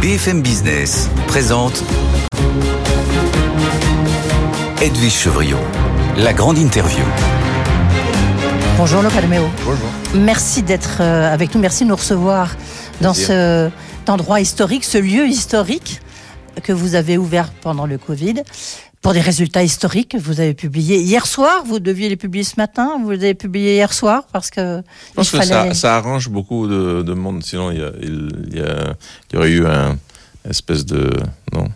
BFM Business présente Edwige Chevriot, la grande interview. Bonjour Luc Admeo. Bonjour. Merci d'être euh, avec nous, merci de nous recevoir dans Plaisir. cet endroit historique, ce lieu historique que vous avez ouvert pendant le Covid. Pour des résultats historiques, vous avez publié hier soir, vous deviez les publier ce matin, vous les avez publiés hier soir parce que Je pense que fallait- ça, ça arrange beaucoup de, de monde. Sinon, il y, a- il, il y a- il y aurait eu un espèce de non,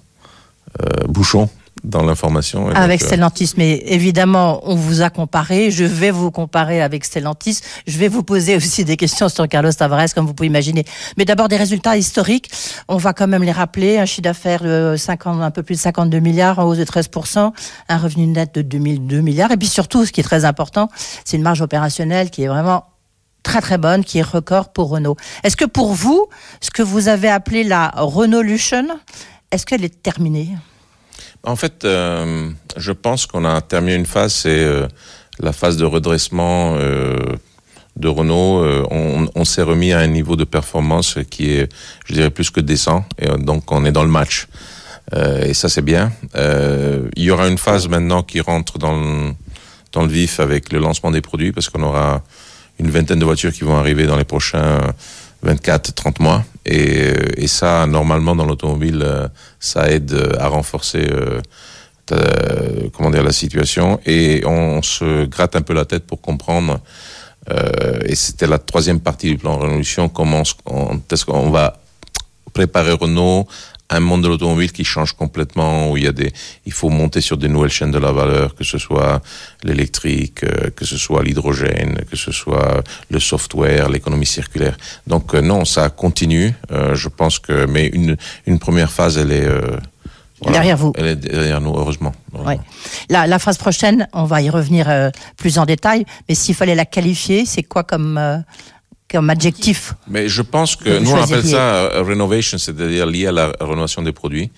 euh, bouchon dans l'information. Avec donc, euh, Stellantis, mais évidemment, on vous a comparé. Je vais vous comparer avec Stellantis. Je vais vous poser aussi des questions sur Carlos Tavares, comme vous pouvez imaginer. Mais d'abord, des résultats historiques. On va quand même les rappeler. Un chiffre d'affaires de 50, un peu plus de 52 milliards, en hausse de 13%, un revenu net de 2002 milliards. Et puis surtout, ce qui est très important, c'est une marge opérationnelle qui est vraiment très très bonne, qui est record pour Renault. Est-ce que pour vous, ce que vous avez appelé la Renaulution, est-ce qu'elle est terminée? En fait, euh, je pense qu'on a terminé une phase, c'est euh, la phase de redressement euh, de Renault. On s'est remis à un niveau de performance qui est, je dirais, plus que décent. Et donc, on est dans le match. Et ça, c'est bien. Il y aura une phase maintenant qui rentre dans le, dans le vif avec le lancement des produits, parce qu'on aura une vingtaine de voitures qui vont arriver dans les prochains 24-30 mois. Et, euh, et ça, normalement, dans l'automobile, euh, ça aide euh, à renforcer comment dire, la situation. Et on se gratte un peu la tête pour comprendre. et c'était la troisième partie du plan révolution. Comment est-ce qu'on va préparer Renault un monde de l'automobile qui change complètement, où il y a des, il faut monter sur des nouvelles chaînes de la valeur, que ce soit l'électrique, euh, que ce soit l'hydrogène, que ce soit le software, l'économie circulaire. Donc euh, non, ça continue. Euh, je pense que, mais une, une première phase, elle est euh, Derrière vous. Elle est derrière nous, heureusement. Ouais. La, la phrase prochaine, on va y revenir euh, plus en détail, mais s'il fallait la qualifier, c'est quoi comme, euh, comme adjectif Mais je pense que nous on appelle ça euh, renovation, c'est-à-dire lié à la rénovation des produits.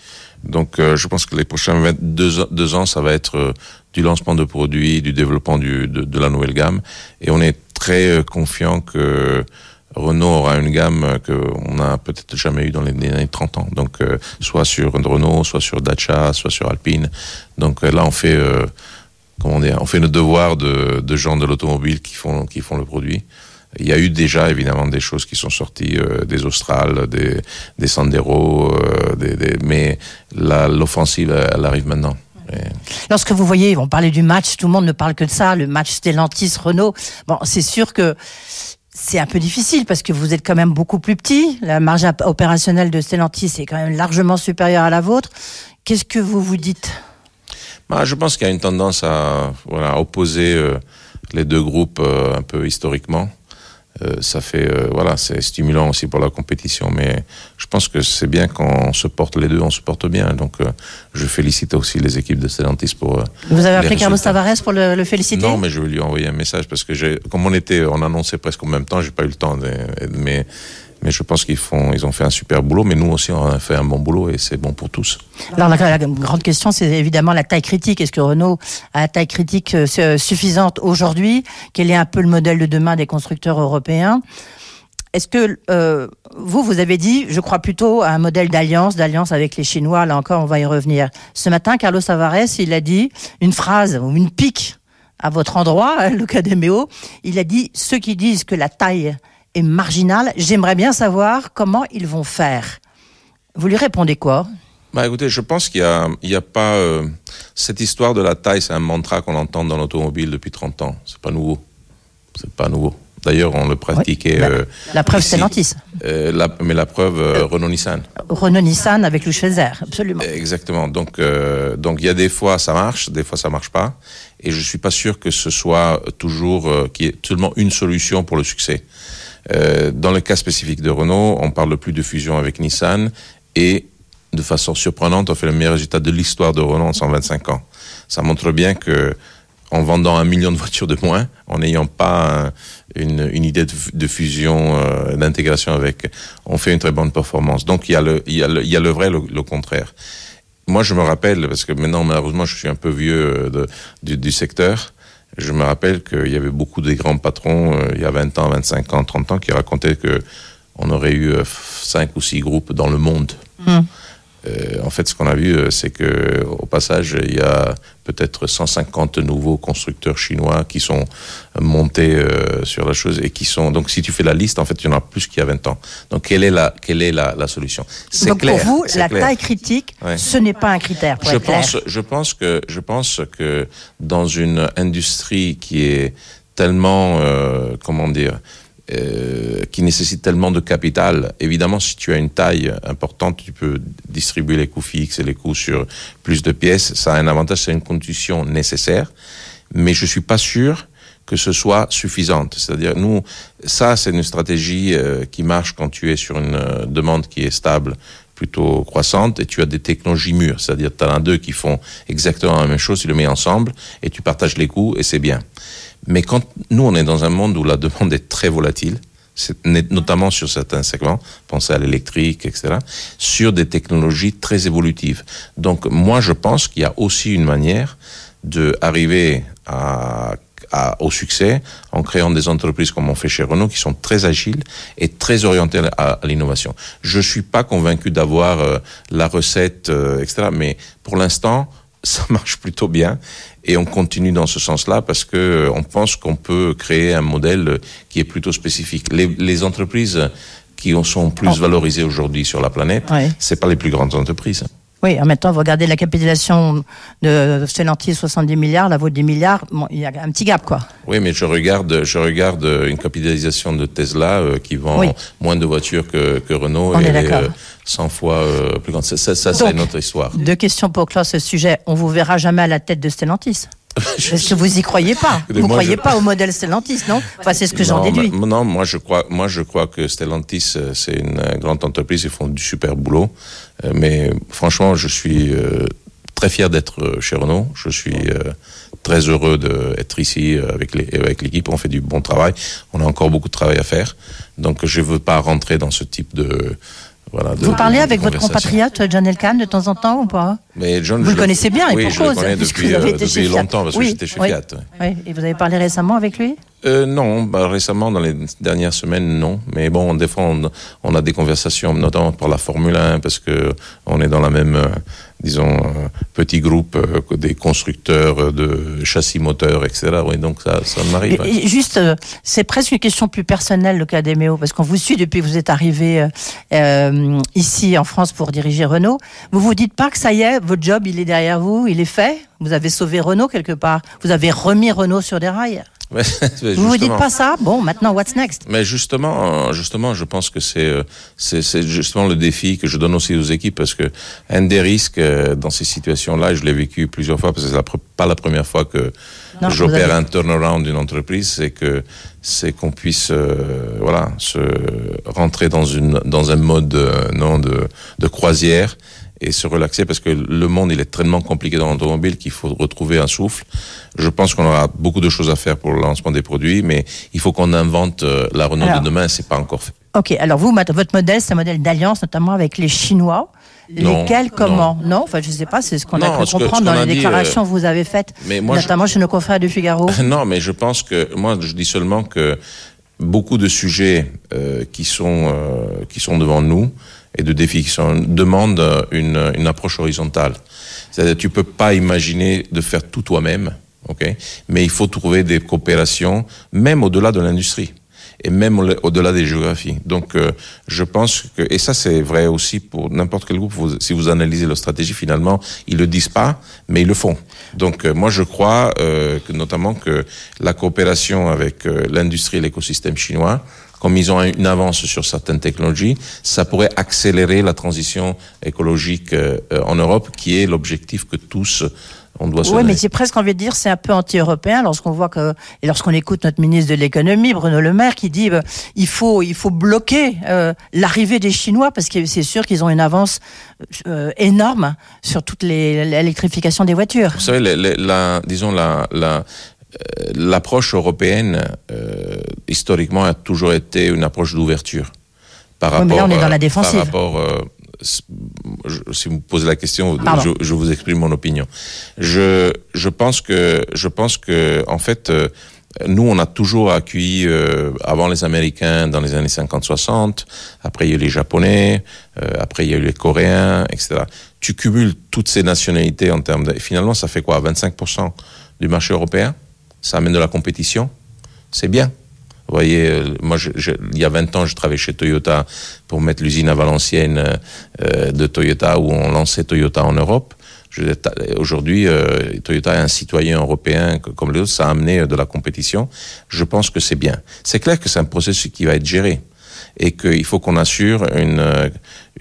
Donc euh, je pense que les prochains 22 ans, deux ans, ça va être euh, du lancement de produits, du développement du, de, de la nouvelle gamme. Et on est très euh, confiant que Renault aura une gamme qu'on n'a peut-être jamais eu dans les, années 30 ans. Donc soit sur Renault, soit sur Dacia, soit sur Alpine. Donc là on fait... comment dire, on fait notre devoir de, de gens de l'automobile qui font, qui font le produit. Il y a eu déjà évidemment des choses qui sont sorties, euh, des Austral, des, des Sandero, euh, des, des- mais l'offensive, elle, elle arrive maintenant. Lorsque vous voyez, on parlait du match, tout le monde ne parle que de ça, le match Stellantis-Renault. Bon, c'est sûr que c'est un peu difficile parce que vous êtes quand même beaucoup plus petit. La marge op- opérationnelle de Stellantis est quand même largement supérieure à la vôtre. Qu'est-ce que vous vous dites? Bah, je pense qu'il y a une tendance à voilà, opposer euh, les deux groupes euh, un peu historiquement. Euh, ça fait euh, voilà, c'est stimulant aussi pour la compétition, mais je pense que c'est bien quand on se porte les deux, on se porte bien. Donc, euh, je félicite aussi les équipes de Stellantis pour. Vous avez appelé Carlos. Tavares pour le, le féliciter? Non, mais je vais lui envoyer un message parce que comme on était, on annonçait presque en même temps, j'ai pas eu le temps. De, mais, mais je pense qu'ils font, ils ont fait un super boulot. Mais nous aussi, on a fait un bon boulot et c'est bon pour tous. Alors la, grande question, c'est évidemment la taille critique. Est-ce que Renault a la taille critique euh, su- suffisante aujourd'hui? Quel est un peu le modèle de demain des constructeurs européens? Est-ce que euh, vous, vous avez dit, je crois plutôt à un modèle d'alliance, d'alliance avec les Chinois. Là encore, on va y revenir. Ce matin, Carlos Tavares, il a dit une phrase ou une pique à votre endroit, hein, Luca De Meo. Il a dit ceux qui disent que la taille est marginale, j'aimerais bien savoir comment ils vont faire. Vous lui répondez quoi Bah écoutez, je pense qu'il y a, a pas euh, cette histoire de la taille, c'est un mantra qu'on entend dans l'automobile depuis 30 ans. C'est pas nouveau. C'est pas nouveau. D'ailleurs, on le pratiquait. la- euh, La preuve, ici. Stellantis. Euh, la- mais la preuve, euh, Renault-Nissan. Renault-Nissan avec Chézer, absolument. Exactement. Donc, donc il y a des fois ça marche, des fois ça marche pas, et je suis pas sûr que ce soit toujours qu'il y ait seulement une solution pour le succès. Euh, dans le cas spécifique de Renault, on parle plus de fusion avec Nissan et de façon surprenante, on fait le meilleur résultat de l'histoire de Renault en 125 ans. Ça montre bien que en vendant un million de voitures de moins, en n'ayant pas un- une, idée de, fusion, euh, d'intégration avec, on fait une très bonne performance. Donc il y a le, vrai, le, contraire. Moi, je me rappelle, parce que maintenant, malheureusement, je suis un peu vieux euh, du secteur, je me rappelle qu'il y avait beaucoup de grands patrons, euh, il y a 20 ans, 25 ans, 30 ans, qui racontaient que on aurait eu euh, cinq ou six groupes dans le monde. Hmm. Euh, en fait, ce qu'on a vu, euh, c'est que au passage, il y a peut-être 150 nouveaux constructeurs chinois qui sont montés euh, sur la chose et qui sont. Donc, si tu fais la liste, en fait, il y en a plus qu'il y a 20 ans. Donc, quelle est la, quelle est la, la solution? C'est Donc clair. pour vous, la clair. taille critique, Ouais. ce n'est pas un critère. Pour Je être clair. pense, je pense que, je pense que dans une industrie qui est tellement, euh, comment dire, euh, qui nécessite tellement de capital, évidemment, si tu as une taille importante, tu peux distribuer les coûts fixes et les coûts sur plus de pièces. Ça a un avantage, c'est une condition nécessaire, mais je suis pas sûr que ce soit suffisante. C'est-à-dire, nous, ça, c'est une stratégie euh, qui marche quand tu es sur une euh, demande qui est stable, plutôt croissante, et tu as des technologies mûres. C'est-à-dire, tu as un deux qui font exactement la même chose, tu le mets ensemble, et tu partages les coûts, et c'est bien. Mais quand nous, on est dans un monde où la demande est très volatile, notamment sur certains segments, pensez à l'électrique, etc., sur des technologies très évolutives. Donc, moi, je pense qu'il y a aussi une manière de arriver à, à- au succès en créant des entreprises comme on fait chez Renault qui sont très agiles et très orientées à, à l'innovation. Je suis pas convaincu d'avoir euh, la recette, euh, etc. Mais pour l'instant, ça marche plutôt bien et on continue dans ce sens-là parce que euh, on pense qu'on peut créer un modèle euh, qui est plutôt spécifique. Les, les entreprises qui en sont plus valorisées aujourd'hui sur la planète, Ouais. c'est pas les plus grandes entreprises. Oui, en même temps, vous regardez la capitalisation de Stellantis, 70 milliards, la vôtre 10 milliards, bon, il y a un petit gap, quoi. Oui, mais je regarde, je regarde une capitalisation de Tesla euh, qui vend Oui. moins de voitures que, que Renault On et est elle d'accord. euh, 100 fois euh, plus grande. Ça, ça, c'est notre histoire. Deux questions pour clore ce sujet. On vous verra jamais à la tête de Stellantis. Que vous y croyez pas Vous moi, croyez je- pas au modèle Stellantis, non Enfin, c'est ce que j'en déduis. non, moi je crois, moi je crois que Stellantis euh, c'est une grande entreprise, ils font du super boulot. Euh, mais franchement, je suis euh, très fier d'être chez Renault. Je suis euh, très heureux d'être ici avec les- avec l'équipe. On fait du bon travail. On a encore beaucoup de travail à faire. Donc je veux pas rentrer dans ce type de voilà. de- Vous parlez de avec votre compatriote John Elkann de temps en temps ou pas? Mais John, Vous je le connaissez bien, et oui, pour je le cause, connais puisque depuis, vous avez euh, été depuis longtemps parce Oui, que j'étais chez oui. Fiat. et vous avez parlé récemment avec lui? Euh, non, bah, récemment, dans les dernières semaines, non. Mais bon, des fois, on, on a des conversations, notamment pour la Formule 1, parce que on est dans la même, euh, disons, euh, petit groupe euh, des constructeurs de châssis moteurs, etc. Oui, donc ça, ça m'arrive. ouais. Et Juste, c'est presque une question plus personnelle, le cas d'Emeo, parce qu'on vous suit depuis que vous êtes arrivé ici en France pour diriger Renault. Vous vous dites pas que ça y est, votre job, il est derrière vous, il est fait Vous avez sauvé Renault quelque part Vous avez remis Renault sur des rails mais Vous vous dites pas ça? Bon, maintenant, what's next? Mais justement, euh, justement, je pense que c'est euh, c'est c'est justement le défi que je donne aussi aux équipes parce que un des risques euh, dans ces situations-là, et je l'ai vécu plusieurs fois parce que c'est pas la première fois que j'opère avez- un turnaround d'une entreprise, c'est que c'est qu'on puisse euh, voilà se rentrer dans une dans un mode euh, non de de croisière et se relaxer parce que le monde il est tellement compliqué dans l'automobile qu'il faut retrouver un souffle. Je pense qu'on aura beaucoup de choses à faire pour le lancement des produits, mais il faut qu'on invente euh, la Renault Alors. de demain, c'est pas encore fait. Ok, alors vous, votre modèle, c'est un modèle d'alliance, notamment avec les Chinois. Non, Lesquels, comment? Non, enfin, je sais pas, c'est ce qu'on a Non, pu que- comprendre dans les dit, déclarations que vous avez faites, mais moi, je- notamment chez nos confrères du Figaro. Non, mais je pense que moi, je dis seulement que beaucoup de sujets euh, qui sont euh, qui sont devant nous et de défis qui sont demandent une, une approche horizontale. C'est-à-dire, tu peux pas imaginer de faire tout toi-même, ok? Mais il faut trouver des coopérations, même au-delà de l'industrie et même au- au-delà des géographies. Donc, euh, je pense que, et ça c'est vrai aussi pour n'importe quel groupe, si vous analysez leur stratégie, finalement, ils le disent pas, mais ils le font. Donc, euh, moi, je crois euh, que notamment que la coopération avec euh, l'industrie et l'écosystème chinois, comme ils ont une avance sur certaines technologies, ça pourrait accélérer la transition écologique euh, euh, en Europe, qui est l'objectif que tous on doit se Oui, mais j'ai presque envie de dire c'est un peu anti-européen lorsqu'on voit que et lorsqu'on écoute notre ministre de l'économie Bruno Le Maire qui dit bah, il faut il faut bloquer euh, l'arrivée des Chinois parce que c'est sûr qu'ils ont une avance euh, énorme sur toute les- l'électrification des voitures. Vous savez, la, la- la- disons la, la, euh, l'approche européenne euh, historiquement a toujours été une approche d'ouverture. Par Oui, mais là, on est dans la euh, défensive. Par rapport, euh, si vous me posez la question, je, je vous exprime mon opinion. Je, je pense que, je pense que, en fait, euh, Nous, on a toujours accueilli avant les Américains dans les années 50-60. Après, il y a eu les Japonais. après, il y a eu les Coréens, etc. Tu cumules toutes ces nationalités en termes de... Finalement, ça fait quoi 25% du marché européen? Ça amène de la compétition. C'est bien. Vous voyez, euh, moi, je, il y a 20 ans, je travaillais chez Toyota pour mettre l'usine à Valenciennes euh, de Toyota où on lançait Toyota en Europe. Aujourd'hui, euh, Toyota est un citoyen européen comme les autres, ça a amené de la compétition. Je pense que c'est bien. C'est clair que c'est un processus qui va être géré et qu'il faut qu'on assure une,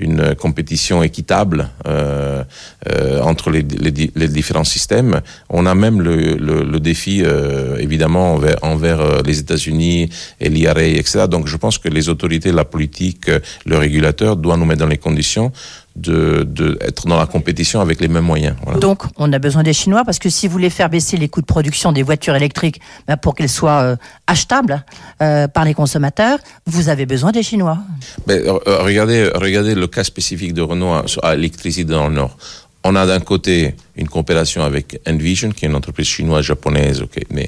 une compétition équitable euh, euh, entre les, différents systèmes. On a même le défi, euh, évidemment, envers, envers euh, les États-Unis et l'IRA, etc. Donc je pense que les autorités, la politique, le régulateur doivent nous mettre dans les conditions de, de, être dans la compétition avec les mêmes moyens. Voilà. Donc, on a besoin des Chinois parce que si vous voulez faire baisser les coûts de production des voitures électriques ben pour qu'elles soient euh, achetables euh, par les consommateurs, vous avez besoin des Chinois. Ben, euh, regardez, regardez le cas spécifique de Renault à, à l'électricité dans le Nord. On a d'un côté une coopération avec Envision, qui est une entreprise chinoise japonaise, mais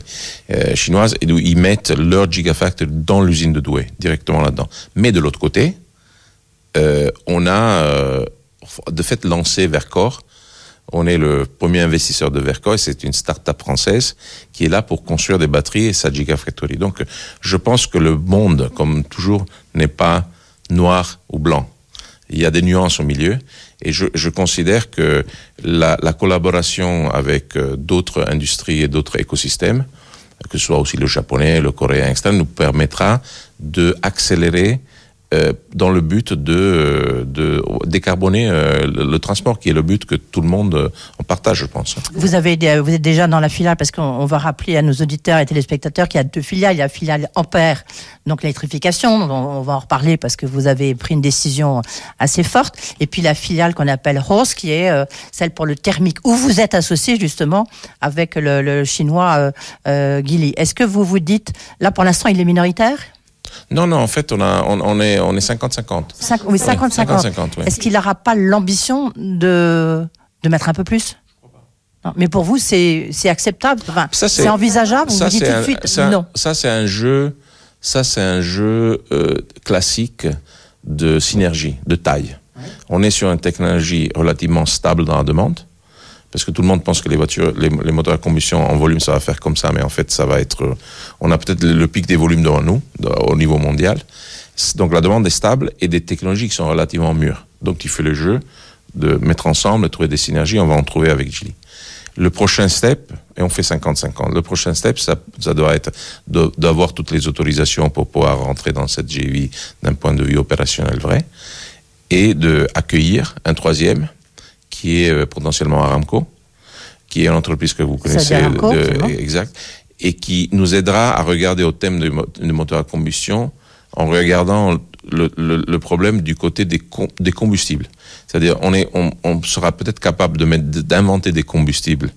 chinoise, et où ils mettent leur gigafactory dans l'usine de Douai, directement là-dedans. Mais de l'autre côté, euh, on a euh, de fait lancé Vercor. On est le premier investisseur de Vercor c'est une start-up française qui est là pour construire des batteries et sa Gigafactory. Donc, je pense que le monde, comme toujours, n'est pas noir ou blanc. Il y a des nuances au milieu et je, je considère que la, la collaboration avec euh, d'autres industries et d'autres écosystèmes, que ce soit aussi le japonais, le coréen, etc., nous permettra de accélérer dans le but de, de décarboner euh, le, transport, qui est le but que tout le monde euh, en partage, je pense. Vous, êtes déjà dans la filiale, parce qu'on va rappeler à nos auditeurs et téléspectateurs qu'il y a deux filiales. Il y a la filiale Ampère, donc l'électrification, on, on, va en reparler parce que vous avez pris une décision assez forte. Et puis la filiale qu'on appelle Rose, qui est euh, celle pour le thermique, où vous êtes associé justement avec le, chinois euh, euh, Guili. Est-ce que vous vous dites, là pour l'instant il est minoritaire? Non, non, en fait, on, a, on, on est, on est 50-50. Oui, 50-50. Oui. Est-ce qu'il n'aura pas l'ambition de, de mettre un peu plus? Non, mais pour vous, c'est acceptable? Enfin, C'est envisageable? Vous ça, vous dites tout de suite un, non. Ça, c'est un jeu, ça, c'est un jeu euh, classique de synergie, de taille. Ouais. On est sur une technologie relativement stable dans la demande parce que tout le monde pense que les voitures, les, moteurs à combustion en volume, ça va faire comme ça, mais en fait, ça va être. On a peut-être le, pic des volumes devant nous, au niveau mondial. Donc la demande est stable et des technologies qui sont relativement mûres. Donc tu fais le jeu de mettre ensemble, de trouver des synergies, on va en trouver avec Gilly. Le prochain step, et on fait 50-50, le prochain step, ça, doit être d'avoir toutes les autorisations pour pouvoir rentrer dans cette GV d'un point de vue opérationnel vrai, et de accueillir un troisième, qui est euh, potentiellement Aramco, qui est une entreprise que vous connaissez, Aramco, de, exact, et qui nous aidera à regarder au thème du moteur à combustion en regardant le, le, le, problème du côté des, com des combustibles. C'est-à-dire, on, est, on, on sera peut-être capable de d'inventer des combustibles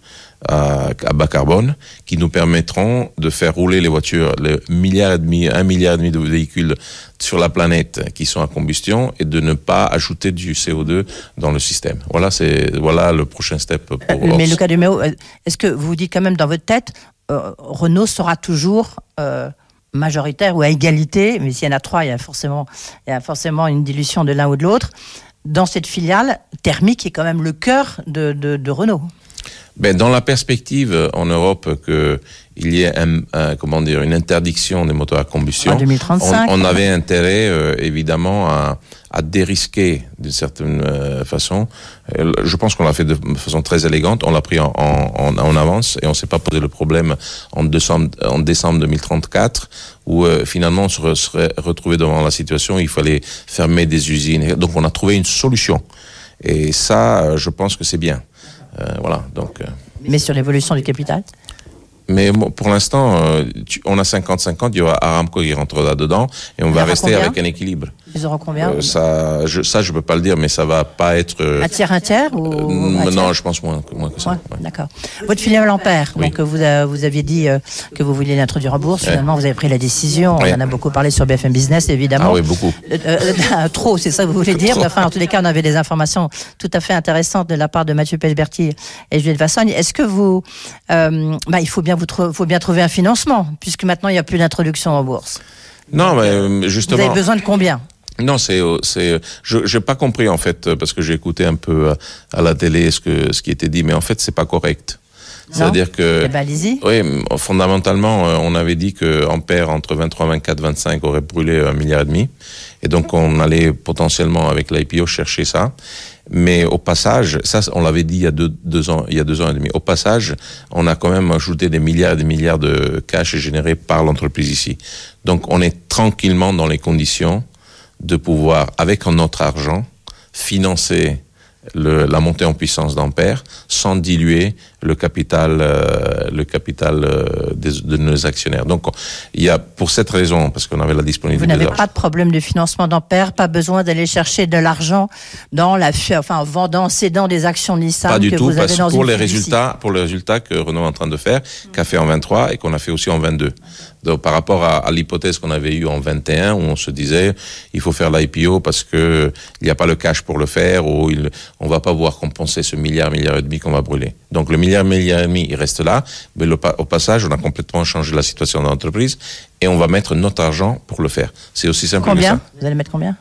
à, à, bas carbone qui nous permettront de faire rouler les voitures, le milliard et demi, un milliard et demi de véhicules sur la planète qui sont à combustion et de ne pas ajouter du CO2 dans le système. Voilà, c'est voilà le prochain step pour. Euh, mais Lucas Duméo, est-ce que vous dites quand même dans votre tête, euh, Renault sera toujours euh, majoritaire ou à égalité, mais s'il y en a trois, il y a forcément, il y a forcément une dilution de l'un ou de l'autre. Dans cette filiale, thermique est quand même le cœur de, de, de Renault? Ben, dans la perspective en Europe que il y ait un, un, comment dire une interdiction des moteurs à combustion, en 2035, on, on avait intérêt euh, évidemment à, à dérisquer d'une certaine euh, façon. Euh, je pense qu'on l'a fait de façon très élégante. On l'a pris en, en, en, avance et on s'est pas posé le problème en décembre, en décembre 2034 où euh, finalement on se serait retrouvé devant la situation où il fallait fermer des usines. Donc on a trouvé une solution. Et ça, je pense que c'est bien. Euh, voilà, donc. Euh, Mais sur l'évolution du capital mais pour l'instant, euh, on a 50-50, il y aura Aramco qui rentre là-dedans et on va rester avec un équilibre. Ils auront combien Euh, ça, je, ça, je peux pas le dire, mais ça va pas être. euh, Un tiers, un tiers ou euh, un tiers non, je pense moins, que- moins que ça. Ouais, ouais. D'accord. Votre filiale Ampère, Oui. donc vous, vous aviez dit que vous vouliez l'introduire en bourse. Ouais. Finalement, vous avez pris la décision. On en a beaucoup parlé sur BFM Business, évidemment. Ah oui, beaucoup. Trop, c'est ça que vous voulez dire. Mais enfin, en tous les cas, on avait des informations tout à fait intéressantes de la part de Mathieu Pechberti et Juliette Vassogne. Est-ce que vous, bah, il faut bien vous faut bien trouver un financement, puisque maintenant il n'y a plus d'introduction en bourse. Non, mais euh, Vous avez justement. besoin de combien? Non, c'est, euh, c'est, je, j'ai pas compris en fait euh, parce que j'ai écouté un peu euh, à la télé ce que ce qui était dit, mais en fait c'est pas correct. C'est-à-dire que Eh ben. Oui, fondamentalement, euh, on avait dit que Ampère, entre 23, 24, 25, aurait brûlé un milliard et demi. Et donc, on allait potentiellement, avec l'IPO, chercher ça. Mais au passage, ça, on l'avait dit il y a deux, deux ans, il y a deux ans et demi. Au passage, on a quand même ajouté des milliards et des milliards de cash générés par l'entreprise ici. Donc, on est tranquillement dans les conditions de pouvoir, avec notre argent, financer la montée en puissance d'Ampère sans diluer le capital, euh, le capital euh, des- de nos actionnaires. Donc, il y a pour cette raison, parce qu'on avait la Vous disponibilité n'avez d'argent. pas de problème de financement d'Ampère, pas besoin d'aller chercher de l'argent dans la, fi- enfin, en vendant, cédant des actions Nissan Pas du que tout, vous avez parce dans que pour une les résultats, pour les résultats que Renault est en train de faire, qu'a fait en 23 et qu'on a fait aussi en 22. Donc, par rapport à, à l'hypothèse qu'on avait eue en 21, où on se disait, il faut faire l'IPO parce que il n'y a pas le cash pour le faire, ou il, on va pas pouvoir compenser ce milliard, milliard et demi qu'on va brûler. Donc, le milliard, milliard et demi, il reste là. Mais le au passage, on a complètement changé la situation de l'entreprise et on va mettre notre argent pour le faire. C'est aussi simple que Combien ça. Vous allez mettre combien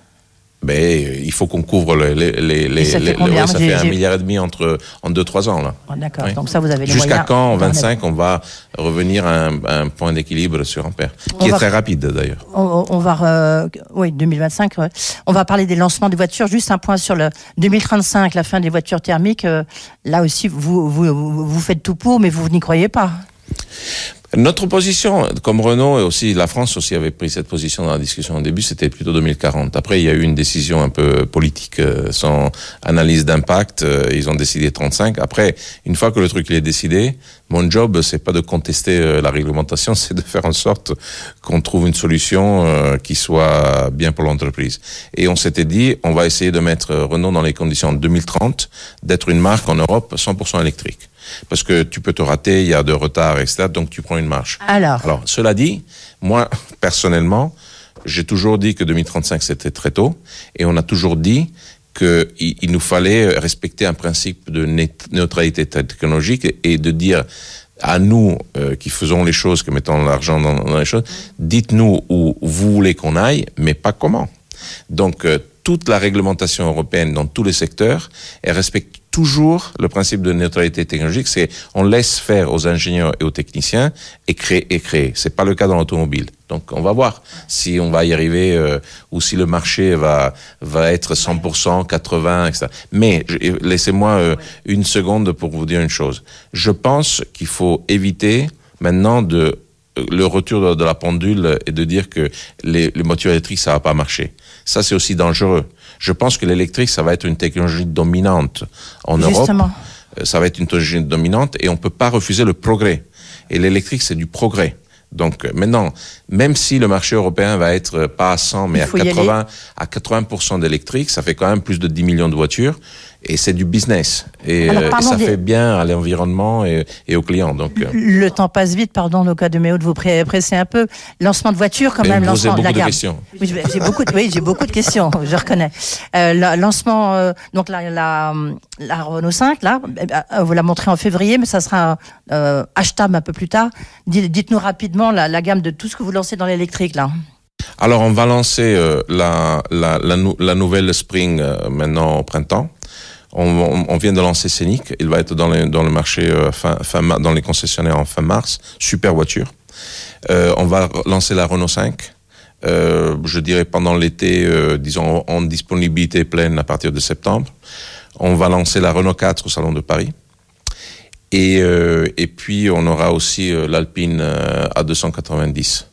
Ben, euh, il faut qu'on couvre les, les, les, les, ça fait les- combien ouais, ça fait un milliard et demi entre, en deux, trois ans, là. Ah, D'accord. Oui. Donc ça, vous avez les Jusqu'à quand, en d'en 25, on va revenir à un, à un point d'équilibre sur Ampère, On qui est va- très rapide d'ailleurs. On, on va, euh, oui, 2025. ouais. On va parler des lancements des voitures. Juste un point sur le 2035, la fin des voitures thermiques. euh, là aussi, vous, vous, vous faites tout pour, mais vous n'y croyez pas. Notre position, comme Renault et aussi la France aussi avait pris cette position dans la discussion au début, c'était plutôt 2040. Après, il y a eu une décision un peu politique euh, sans analyse d'impact. euh, Ils ont décidé 35. Après, une fois que le truc est décidé, mon job, c'est pas de contester euh, la réglementation, c'est de faire en sorte qu'on trouve une solution qui soit bien pour l'entreprise. Et on s'était dit, on va essayer de mettre Renault dans les conditions en 2030 d'être une marque en Europe 100% électrique. Parce que tu peux te rater, il y a de retard, etc. Donc tu prends une marche. Alors, Alors, cela dit, moi, personnellement, j'ai toujours dit que 2035, c'était très tôt. Et on a toujours dit qu'il il nous fallait respecter un principe de neutralité technologique et, et de dire à nous euh, qui faisons les choses, qui mettons l'argent dans, dans les choses, dites-nous où vous voulez qu'on aille, mais pas comment. Donc, euh, toute la réglementation européenne dans tous les secteurs, elle respecte toujours le principe de neutralité technologique, c'est on laisse faire aux ingénieurs et aux techniciens et créer et créer. C'est pas le cas dans l'automobile. Donc on va voir si on va y arriver euh, ou si le marché va va être 100%, 80, etc. Mais laissez-moi euh, une seconde pour vous dire une chose. Je pense qu'il faut éviter maintenant de le retour de, de la pendule et de dire que les, les voitures électriques ça va pas marcher. Ça c'est aussi dangereux. Je pense que l'électrique ça va être une technologie dominante en Europe. justement. Euh, Ça va être une technologie dominante et on peut pas refuser le progrès. Et l'électrique c'est du progrès. Donc euh, maintenant, même si le marché européen va être euh, pas à 100 mais à faut y 80 à 80% d'électrique, ça fait quand même plus de 10 millions de voitures et c'est du business et, Alors, euh, et ça des- fait bien à l'environnement et, et aux clients. Donc euh, le temps passe vite, pardon, au cas de Méo de vous presser un peu. Lancement de voiture, quand même, lancement de la beaucoup de. Oui, j'ai beaucoup, de, oui, j'ai beaucoup de questions, je reconnais. Euh, le lancement, euh, donc la, la, la Renault 5, là, eh ben, vous la montrez en février, mais ça sera euh, achetable un peu plus tard. Dites- Dites-nous rapidement la, la gamme de tout ce que vous lancez dans l'électrique, là. Alors, on va lancer euh, la, la, la, nou- la nouvelle Spring euh, maintenant au printemps. On, vient de lancer Scénic. Il va être dans, les, le marché euh, fin, fin dans les concessionnaires en fin mars. Super voiture. Euh, on va lancer la Renault 5. Euh, je dirais pendant l'été, disons en disponibilité pleine à partir de septembre. On va lancer la Renault 4 au Salon de Paris. Et, et puis on aura aussi l'Alpine euh, A290.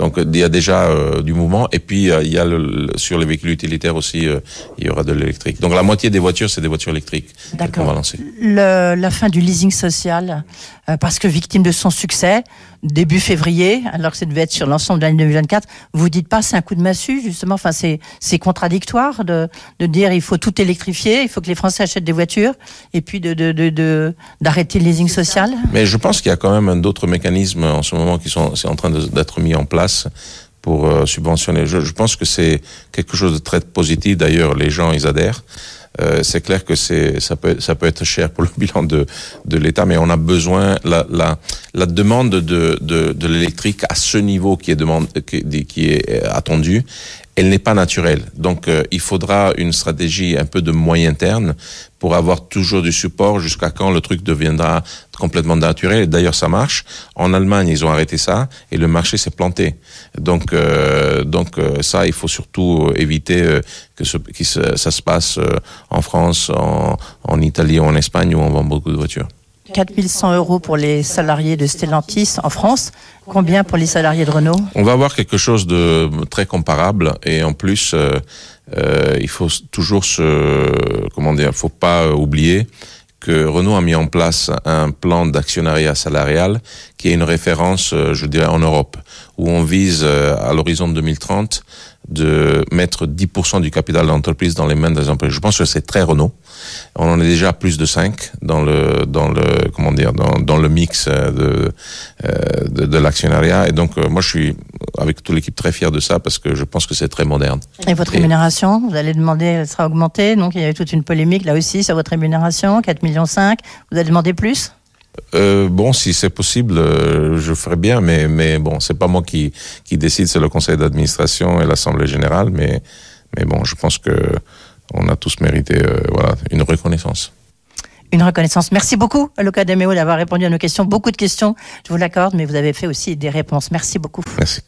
Donc il y a déjà euh, du mouvement et puis euh, il y a le, sur les véhicules utilitaires aussi euh, il y aura de l'électrique. Donc la moitié des voitures c'est des voitures électriques qu'on va D'accord. lancer. Le- la fin du leasing social, euh, parce que victime de son succès, début février, alors que ça devait être sur l'ensemble de l'année 2024, vous dites pas c'est un coup de massue justement. Enfin c'est c'est contradictoire de de dire il faut tout électrifier, il faut que les Français achètent des voitures et puis de de de de- d'arrêter le leasing social. Mais je pense qu'il y a quand même d'autres mécanismes en ce moment qui sont c'est en train de- d'être mis en place pour euh, subventionner. Je, pense que c'est quelque chose de très positif. D'ailleurs, les gens ils adhèrent. Euh, c'est clair que c'est ça peut ça peut être cher pour le bilan de de l'État, mais on a besoin la la la demande de de, de l'électrique à ce niveau qui est demande qui, qui est euh, attendu. Elle n'est pas naturelle. Donc, euh, il faudra une stratégie un peu de moyen terme pour avoir toujours du support jusqu'à quand le truc deviendra complètement naturel. D'ailleurs, ça marche. En Allemagne, ils ont arrêté ça et le marché s'est planté. Donc, euh, donc euh, ça, il faut surtout éviter euh, que, ce, que ça se passe euh, en France, en, en Italie en Espagne où on vend beaucoup de voitures. 4100 euros pour les salariés de Stellantis en France. Combien pour les salariés de Renault? On va avoir quelque chose de très comparable et en plus, euh, euh, il faut toujours se, comment dire, faut pas euh, oublier que Renault a mis en place un plan d'actionnariat salarial qui est une référence, je dirais, en Europe, où on vise à l'horizon de 2030 de mettre 10% du capital de l'entreprise dans les mains des employés. Je pense que c'est très Renault. On en est déjà à plus de 5 dans le dans le comment dire dans, dans le mix euh, de euh, de, de l'actionnariat et donc euh, moi je suis avec toute l'équipe très fier de ça parce que je pense que c'est très moderne. Et votre Et- rémunération, vous allez demander, elle sera augmentée. Donc il y a eu toute une polémique là aussi sur votre rémunération, 4,5 millions. Vous allez demander plus? Euh, bon, si c'est possible, euh, je ferai bien, mais mais bon, c'est pas moi qui qui décide, c'est le conseil d'administration et l'assemblée générale, mais mais bon, je pense que on a tous mérité euh, voilà une reconnaissance. Une reconnaissance. Merci beaucoup, Luca Demeo, d'avoir répondu à nos questions. Beaucoup de questions, je vous l'accorde, mais vous avez fait aussi des réponses. Merci beaucoup. Merci.